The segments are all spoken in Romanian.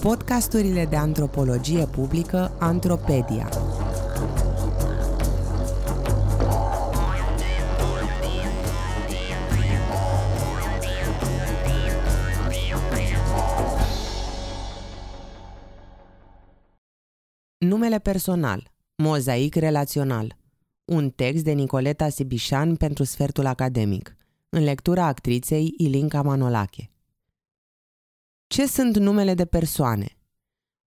Podcasturile de antropologie publică Antropedia. Numele personal. Mozaic relațional. Un text de Nicoleta Sibișan pentru sfertul academic. În lectura actriței Ilinca Manolache. Ce sunt numele de persoane?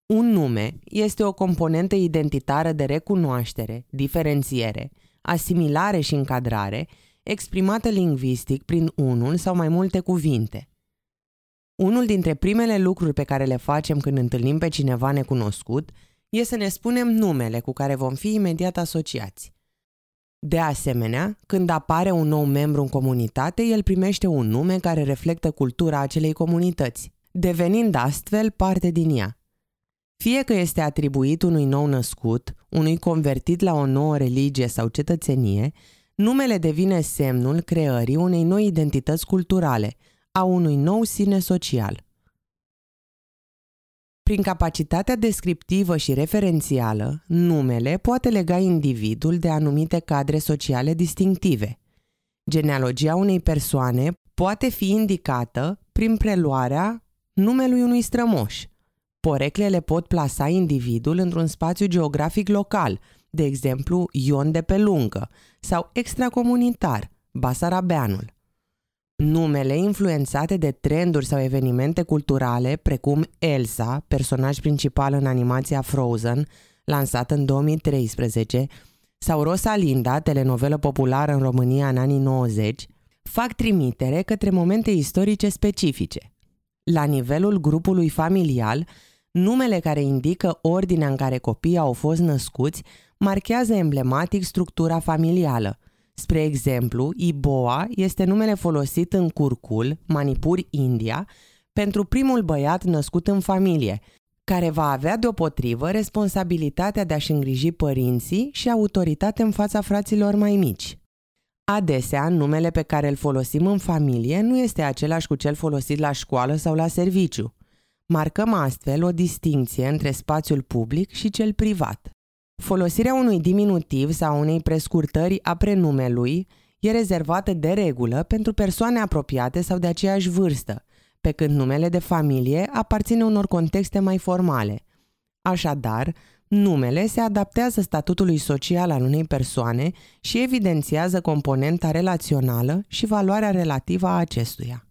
Un nume este o componentă identitară de recunoaștere, diferențiere, asimilare și încadrare, exprimată lingvistic prin unul sau mai multe cuvinte. Unul dintre primele lucruri pe care le facem când întâlnim pe cineva necunoscut e să ne spunem numele cu care vom fi imediat asociați. De asemenea, când apare un nou membru în comunitate, el primește un nume care reflectă cultura acelei comunități, devenind astfel parte din ea. Fie că este atribuit unui nou născut, unui convertit la o nouă religie sau cetățenie, numele devine semnul creării unei noi identități culturale, a unui nou sine social. Prin capacitatea descriptivă și referențială, numele poate lega individul de anumite cadre sociale distinctive. Genealogia unei persoane poate fi indicată prin preluarea numelui unui strămoș. Poreclele pot plasa individul într-un spațiu geografic local, de exemplu Ion de pe lungă, sau extracomunitar, Basarabeanul. Numele influențate de trenduri sau evenimente culturale, precum Elsa, personaj principal în animația Frozen, lansat în 2013, sau Rosalinda, telenovelă populară în România în anii 90, fac trimitere către momente istorice specifice. La nivelul grupului familial, numele care indică ordinea în care copiii au fost născuți marchează emblematic structura familială. Spre exemplu, Iboa este numele folosit în Curcul, Manipur, India, pentru primul băiat născut în familie, care va avea deopotrivă responsabilitatea de a-și îngriji părinții și autoritate în fața fraților mai mici. Adesea, numele pe care îl folosim în familie nu este același cu cel folosit la școală sau la serviciu. Marcăm astfel o distinție între spațiul public și cel privat. Folosirea unui diminutiv sau unei prescurtări a prenumelui e rezervată de regulă pentru persoane apropiate sau de aceeași vârstă, pe când numele de familie aparține unor contexte mai formale. Așadar, Numele se adaptează statutului social al unei persoane și evidențiază componenta relațională și valoarea relativă a acestuia.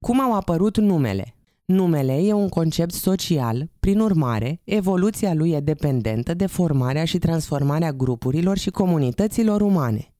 Cum au apărut numele? Numele e un concept social, prin urmare, evoluția lui e dependentă de formarea și transformarea grupurilor și comunităților umane.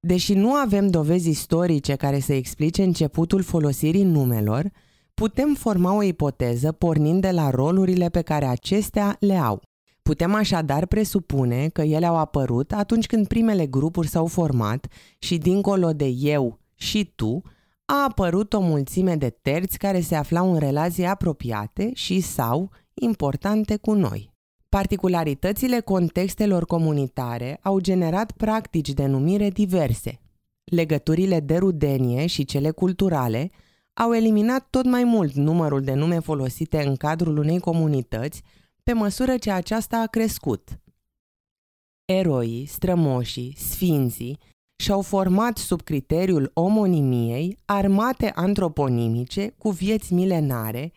Deși nu avem dovezi istorice care să explice începutul folosirii numelor, putem forma o ipoteză pornind de la rolurile pe care acestea le au. Putem așadar presupune că ele au apărut atunci când primele grupuri s-au format și dincolo de eu și tu, a apărut o mulțime de terți care se aflau în relații apropiate și sau importante cu noi. Particularitățile contextelor comunitare au generat practici de numire diverse. Legăturile de rudenie și cele culturale au eliminat tot mai mult numărul de nume folosite în cadrul unei comunități pe măsură ce aceasta a crescut. Eroii, strămoșii, sfinții și-au format sub criteriul omonimiei armate antroponimice cu vieți milenare,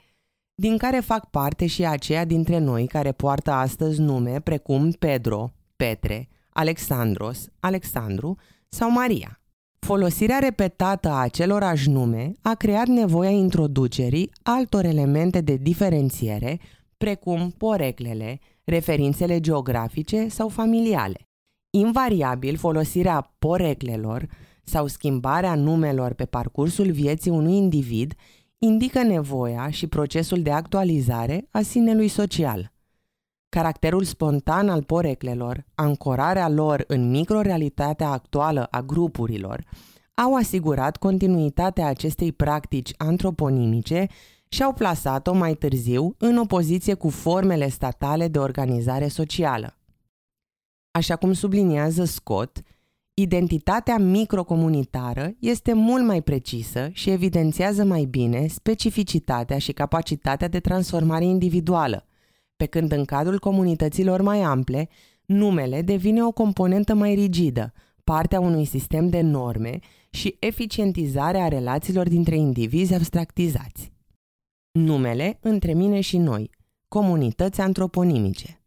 din care fac parte și aceia dintre noi care poartă astăzi nume precum Pedro, Petre, Alexandros, Alexandru sau Maria. Folosirea repetată a acelorași nume a creat nevoia introducerii altor elemente de diferențiere precum poreclele, referințele geografice sau familiale. Invariabil, folosirea poreclelor sau schimbarea numelor pe parcursul vieții unui individ indică nevoia și procesul de actualizare a sinelui social. Caracterul spontan al poreclelor, ancorarea lor în microrealitatea actuală a grupurilor, au asigurat continuitatea acestei practici antroponimice și au plasat-o mai târziu în opoziție cu formele statale de organizare socială. Așa cum subliniază Scott, Identitatea microcomunitară este mult mai precisă și evidențiază mai bine specificitatea și capacitatea de transformare individuală, pe când în cadrul comunităților mai ample, numele devine o componentă mai rigidă, partea unui sistem de norme și eficientizarea relațiilor dintre indivizi abstractizați. Numele între mine și noi, comunități antroponimice.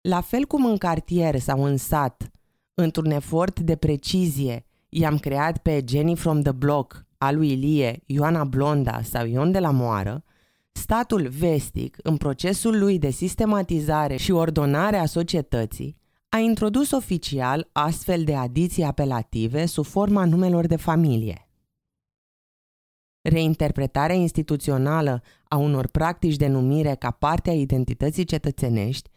La fel cum în cartier sau în sat, într-un efort de precizie, i-am creat pe Jenny from the Block, a lui Ilie, Ioana Blonda sau Ion de la Moară, statul vestic, în procesul lui de sistematizare și ordonare a societății, a introdus oficial astfel de adiții apelative sub forma numelor de familie. Reinterpretarea instituțională a unor practici de numire ca parte a identității cetățenești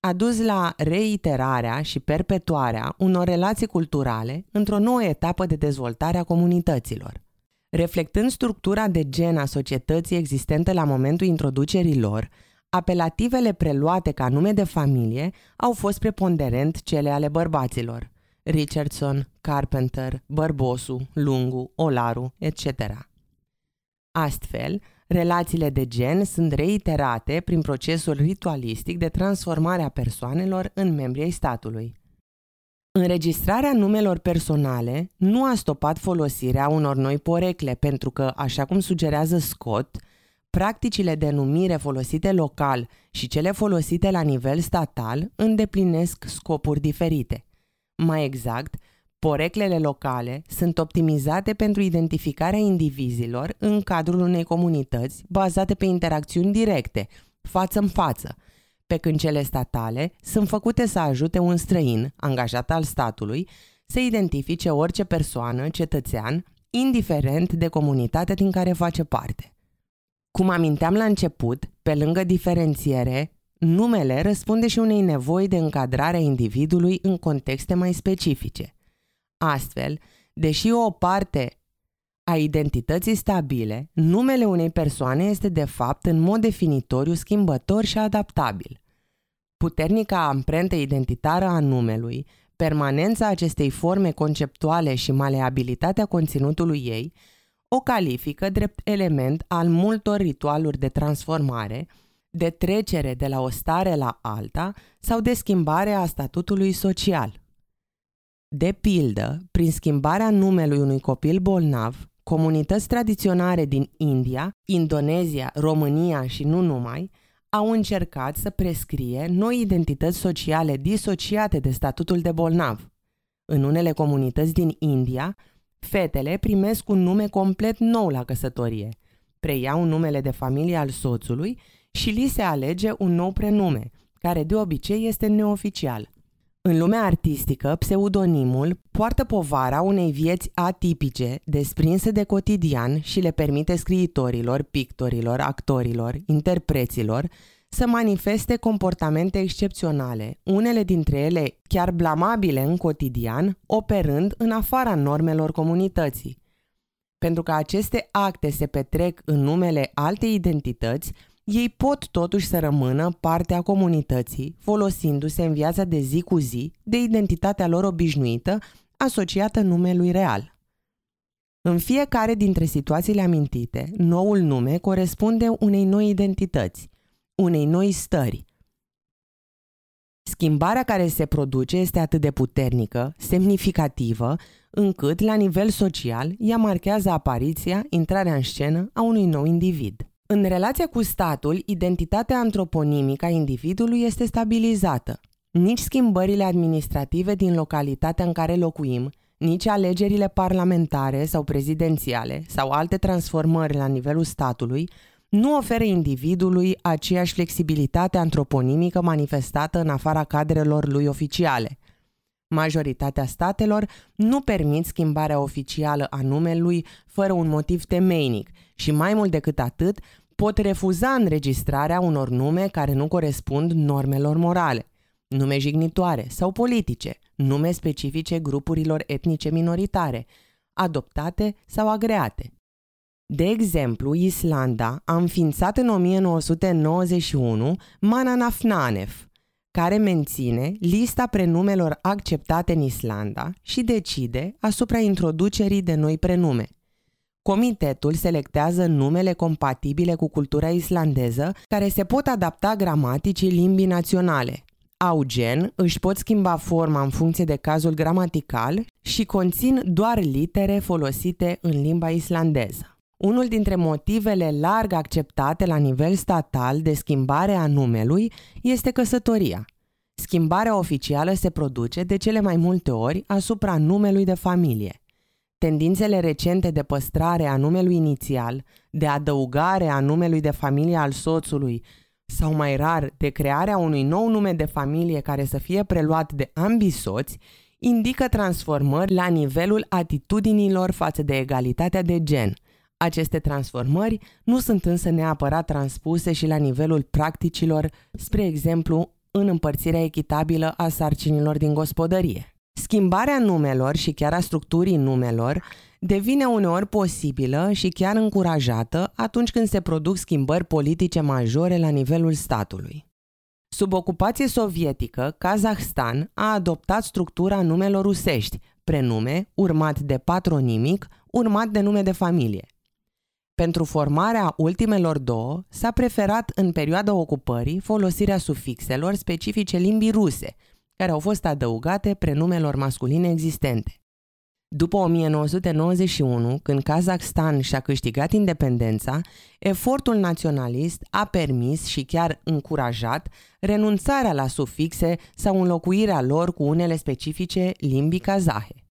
a dus la reiterarea și perpetuarea unor relații culturale într-o nouă etapă de dezvoltare a comunităților. Reflectând structura de gen a societății existente la momentul introducerii lor, apelativele preluate ca nume de familie au fost preponderent cele ale bărbaților. Richardson, Carpenter, Bărbosu, Lungu, Olaru, etc. Astfel, relațiile de gen sunt reiterate prin procesul ritualistic de transformare a persoanelor în membri ai statului. Înregistrarea numelor personale nu a stopat folosirea unor noi porecle pentru că, așa cum sugerează Scott, practicile de numire folosite local și cele folosite la nivel statal îndeplinesc scopuri diferite. Mai exact, poreclele locale sunt optimizate pentru identificarea indivizilor în cadrul unei comunități bazate pe interacțiuni directe, față în față, pe când cele statale sunt făcute să ajute un străin, angajat al statului, să identifice orice persoană, cetățean, indiferent de comunitatea din care face parte. Cum aminteam la început, pe lângă diferențiere, numele răspunde și unei nevoi de încadrare a individului în contexte mai specifice. Astfel, deși o parte a identității stabile, numele unei persoane este de fapt în mod definitoriu schimbător și adaptabil. Puternica amprentă identitară a numelui, permanența acestei forme conceptuale și maleabilitatea conținutului ei o califică drept element al multor ritualuri de transformare, de trecere de la o stare la alta sau de schimbare a statutului social. De pildă, prin schimbarea numelui unui copil bolnav, comunități tradiționale din India, Indonezia, România și nu numai, au încercat să prescrie noi identități sociale disociate de statutul de bolnav. În unele comunități din India, Fetele primesc un nume complet nou la căsătorie, preiau numele de familie al soțului și li se alege un nou prenume, care de obicei este neoficial. În lumea artistică, pseudonimul poartă povara unei vieți atipice, desprinse de cotidian și le permite scriitorilor, pictorilor, actorilor, interpreților să manifeste comportamente excepționale, unele dintre ele chiar blamabile în cotidian, operând în afara normelor comunității. Pentru că aceste acte se petrec în numele altei identități, ei pot totuși să rămână parte a comunității, folosindu-se în viața de zi cu zi de identitatea lor obișnuită, asociată numelui real. În fiecare dintre situațiile amintite, noul nume corespunde unei noi identități, unei noi stări. Schimbarea care se produce este atât de puternică, semnificativă, încât, la nivel social, ea marchează apariția, intrarea în scenă a unui nou individ. În relația cu statul, identitatea antroponimică a individului este stabilizată. Nici schimbările administrative din localitatea în care locuim, nici alegerile parlamentare sau prezidențiale sau alte transformări la nivelul statului nu oferă individului aceeași flexibilitate antroponimică manifestată în afara cadrelor lui oficiale. Majoritatea statelor nu permit schimbarea oficială a numelui fără un motiv temeinic și mai mult decât atât pot refuza înregistrarea unor nume care nu corespund normelor morale, nume jignitoare sau politice, nume specifice grupurilor etnice minoritare, adoptate sau agreate. De exemplu, Islanda a înființat în 1991 Mananafnanef, care menține lista prenumelor acceptate în Islanda și decide asupra introducerii de noi prenume. Comitetul selectează numele compatibile cu cultura islandeză care se pot adapta gramaticii limbii naționale. Au gen, își pot schimba forma în funcție de cazul gramatical și conțin doar litere folosite în limba islandeză. Unul dintre motivele larg acceptate la nivel statal de schimbare a numelui este căsătoria. Schimbarea oficială se produce de cele mai multe ori asupra numelui de familie. Tendințele recente de păstrare a numelui inițial, de adăugare a numelui de familie al soțului sau mai rar de crearea unui nou nume de familie care să fie preluat de ambii soți, indică transformări la nivelul atitudinilor față de egalitatea de gen. Aceste transformări nu sunt însă neapărat transpuse și la nivelul practicilor, spre exemplu, în împărțirea echitabilă a sarcinilor din gospodărie. Schimbarea numelor și chiar a structurii numelor devine uneori posibilă și chiar încurajată atunci când se produc schimbări politice majore la nivelul statului. Sub ocupație sovietică, Kazahstan a adoptat structura numelor rusești, prenume urmat de patronimic, urmat de nume de familie. Pentru formarea ultimelor două, s-a preferat în perioada ocupării folosirea sufixelor specifice limbii ruse, care au fost adăugate prenumelor masculine existente. După 1991, când Kazakhstan și-a câștigat independența, efortul naționalist a permis și chiar încurajat renunțarea la sufixe sau înlocuirea lor cu unele specifice limbii kazahe.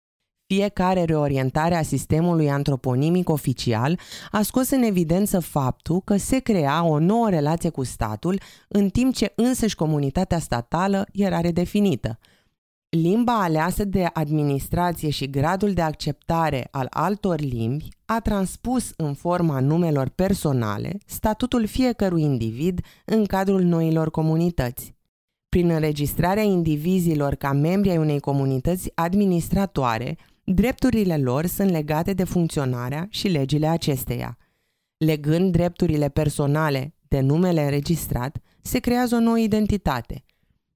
Fiecare reorientare a sistemului antroponimic oficial a scos în evidență faptul că se crea o nouă relație cu statul, în timp ce însăși comunitatea statală era redefinită. Limba aleasă de administrație și gradul de acceptare al altor limbi a transpus în forma numelor personale statutul fiecărui individ în cadrul noilor comunități. Prin înregistrarea indivizilor ca membri ai unei comunități administratoare, Drepturile lor sunt legate de funcționarea și legile acesteia. Legând drepturile personale de numele înregistrat, se creează o nouă identitate.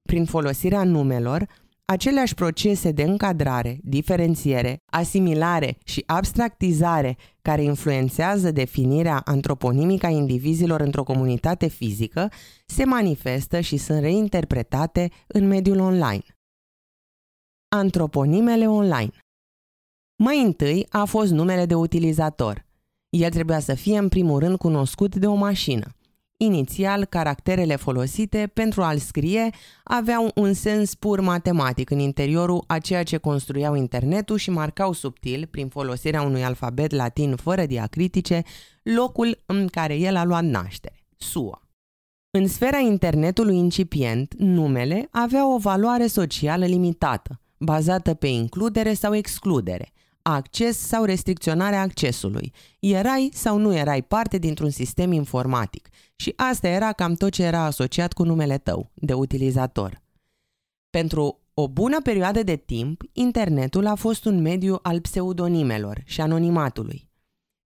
Prin folosirea numelor, aceleași procese de încadrare, diferențiere, asimilare și abstractizare care influențează definirea antroponimică a indivizilor într-o comunitate fizică se manifestă și sunt reinterpretate în mediul online. Antroponimele online mai întâi a fost numele de utilizator. El trebuia să fie în primul rând cunoscut de o mașină. Inițial, caracterele folosite pentru a-l scrie aveau un sens pur matematic în interiorul a ceea ce construiau internetul și marcau subtil, prin folosirea unui alfabet latin fără diacritice, locul în care el a luat naștere, SUA. În sfera internetului incipient, numele aveau o valoare socială limitată, bazată pe includere sau excludere, acces sau restricționarea accesului. Erai sau nu erai parte dintr-un sistem informatic și asta era cam tot ce era asociat cu numele tău, de utilizator. Pentru o bună perioadă de timp, internetul a fost un mediu al pseudonimelor și anonimatului.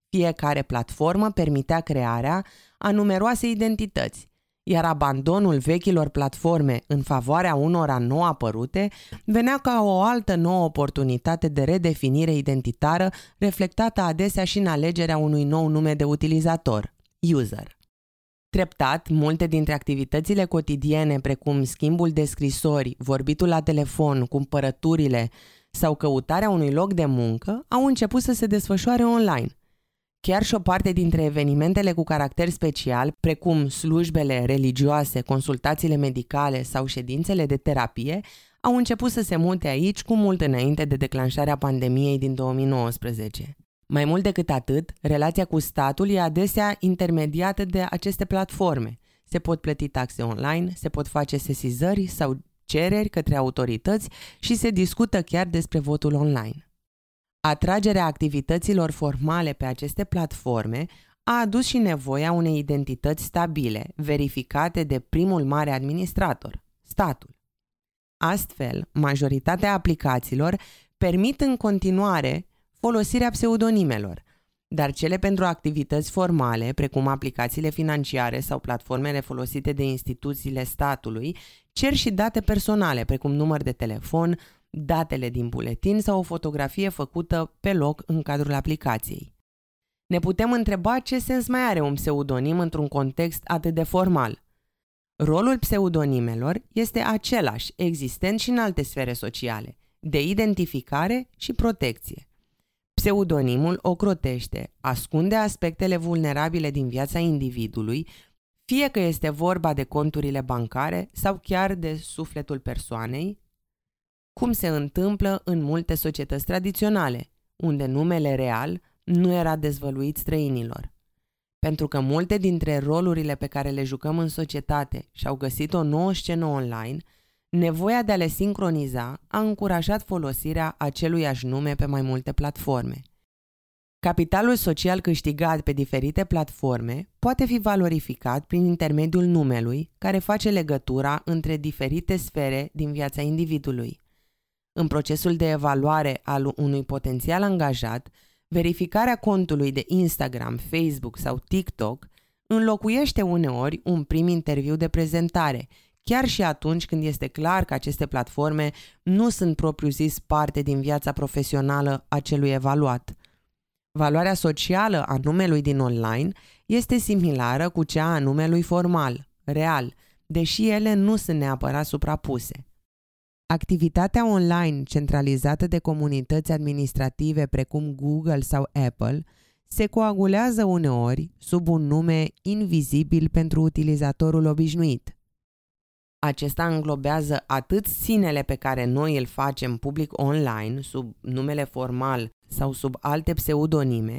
Fiecare platformă permitea crearea a numeroase identități, iar abandonul vechilor platforme în favoarea unora nou apărute venea ca o altă nouă oportunitate de redefinire identitară reflectată adesea și în alegerea unui nou nume de utilizator, user. Treptat, multe dintre activitățile cotidiene, precum schimbul de scrisori, vorbitul la telefon, cumpărăturile sau căutarea unui loc de muncă, au început să se desfășoare online – Chiar și o parte dintre evenimentele cu caracter special, precum slujbele religioase, consultațiile medicale sau ședințele de terapie, au început să se mute aici cu mult înainte de declanșarea pandemiei din 2019. Mai mult decât atât, relația cu statul e adesea intermediată de aceste platforme. Se pot plăti taxe online, se pot face sesizări sau cereri către autorități și se discută chiar despre votul online. Atragerea activităților formale pe aceste platforme a adus și nevoia unei identități stabile, verificate de primul mare administrator, statul. Astfel, majoritatea aplicațiilor permit în continuare folosirea pseudonimelor, dar cele pentru activități formale, precum aplicațiile financiare sau platformele folosite de instituțiile statului, cer și date personale, precum număr de telefon, datele din buletin sau o fotografie făcută pe loc în cadrul aplicației. Ne putem întreba ce sens mai are un pseudonim într-un context atât de formal. Rolul pseudonimelor este același, existent și în alte sfere sociale, de identificare și protecție. Pseudonimul ocrotește, ascunde aspectele vulnerabile din viața individului, fie că este vorba de conturile bancare sau chiar de sufletul persoanei, cum se întâmplă în multe societăți tradiționale, unde numele real nu era dezvăluit străinilor. Pentru că multe dintre rolurile pe care le jucăm în societate și-au găsit o nouă scenă online, nevoia de a le sincroniza a încurajat folosirea aceluiași nume pe mai multe platforme. Capitalul social câștigat pe diferite platforme poate fi valorificat prin intermediul numelui care face legătura între diferite sfere din viața individului. În procesul de evaluare al unui potențial angajat, verificarea contului de Instagram, Facebook sau TikTok înlocuiește uneori un prim interviu de prezentare, chiar și atunci când este clar că aceste platforme nu sunt propriu-zis parte din viața profesională a celui evaluat. Valoarea socială a numelui din online este similară cu cea a numelui formal, real, deși ele nu sunt neapărat suprapuse. Activitatea online centralizată de comunități administrative precum Google sau Apple se coagulează uneori sub un nume invizibil pentru utilizatorul obișnuit. Acesta înglobează atât sinele pe care noi îl facem public online sub numele formal sau sub alte pseudonime,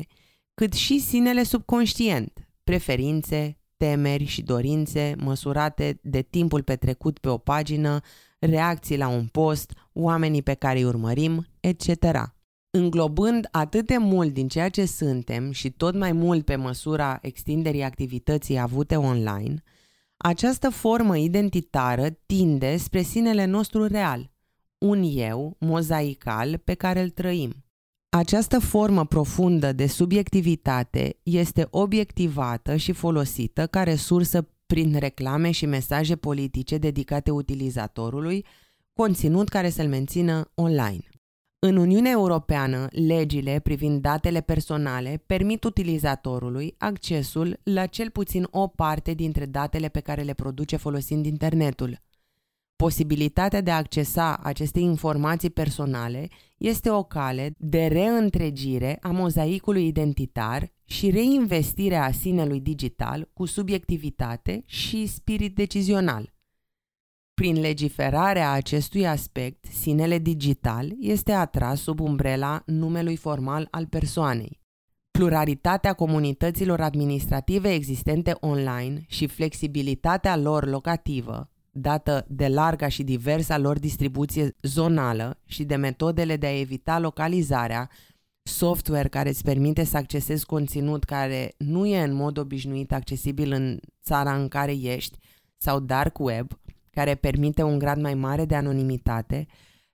cât și sinele subconștient, preferințe, temeri și dorințe măsurate de timpul petrecut pe o pagină reacții la un post, oamenii pe care îi urmărim, etc. Înglobând atât de mult din ceea ce suntem și tot mai mult pe măsura extinderii activității avute online, această formă identitară tinde spre sinele nostru real, un eu mozaical pe care îl trăim. Această formă profundă de subiectivitate este obiectivată și folosită ca resursă prin reclame și mesaje politice dedicate utilizatorului, conținut care să-l mențină online. În Uniunea Europeană, legile privind datele personale permit utilizatorului accesul la cel puțin o parte dintre datele pe care le produce folosind internetul. Posibilitatea de a accesa aceste informații personale este o cale de reîntregire a mozaicului identitar și reinvestirea a sinelui digital cu subiectivitate și spirit decizional. Prin legiferarea acestui aspect, sinele digital este atras sub umbrela numelui formal al persoanei. Pluralitatea comunităților administrative existente online și flexibilitatea lor locativă dată de larga și diversa lor distribuție zonală și de metodele de a evita localizarea, software care îți permite să accesezi conținut care nu e în mod obișnuit accesibil în țara în care ești, sau dark web, care permite un grad mai mare de anonimitate,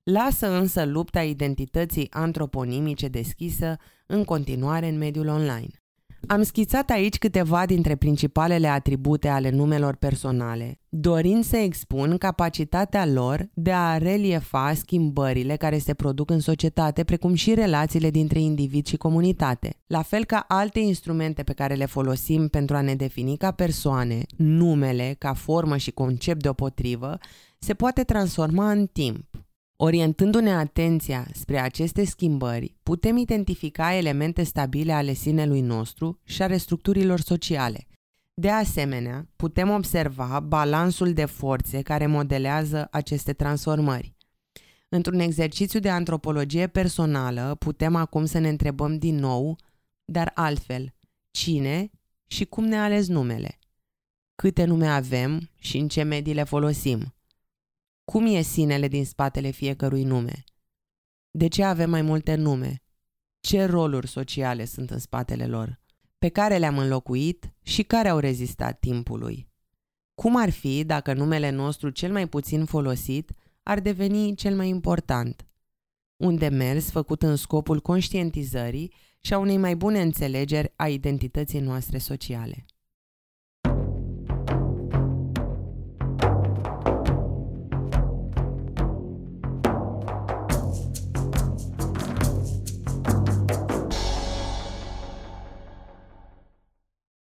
lasă însă lupta identității antroponimice deschisă în continuare în mediul online. Am schițat aici câteva dintre principalele atribute ale numelor personale, dorind să expun capacitatea lor de a reliefa schimbările care se produc în societate, precum și relațiile dintre individ și comunitate. La fel ca alte instrumente pe care le folosim pentru a ne defini ca persoane, numele, ca formă și concept deopotrivă, se poate transforma în timp. Orientându-ne atenția spre aceste schimbări, putem identifica elemente stabile ale sinelui nostru și ale structurilor sociale. De asemenea, putem observa balansul de forțe care modelează aceste transformări. Într-un exercițiu de antropologie personală, putem acum să ne întrebăm din nou, dar altfel, cine și cum ne ales numele? Câte nume avem și în ce medii le folosim? Cum e sinele din spatele fiecărui nume? De ce avem mai multe nume? Ce roluri sociale sunt în spatele lor? Pe care le-am înlocuit și care au rezistat timpului? Cum ar fi dacă numele nostru cel mai puțin folosit ar deveni cel mai important? Un demers făcut în scopul conștientizării și a unei mai bune înțelegeri a identității noastre sociale.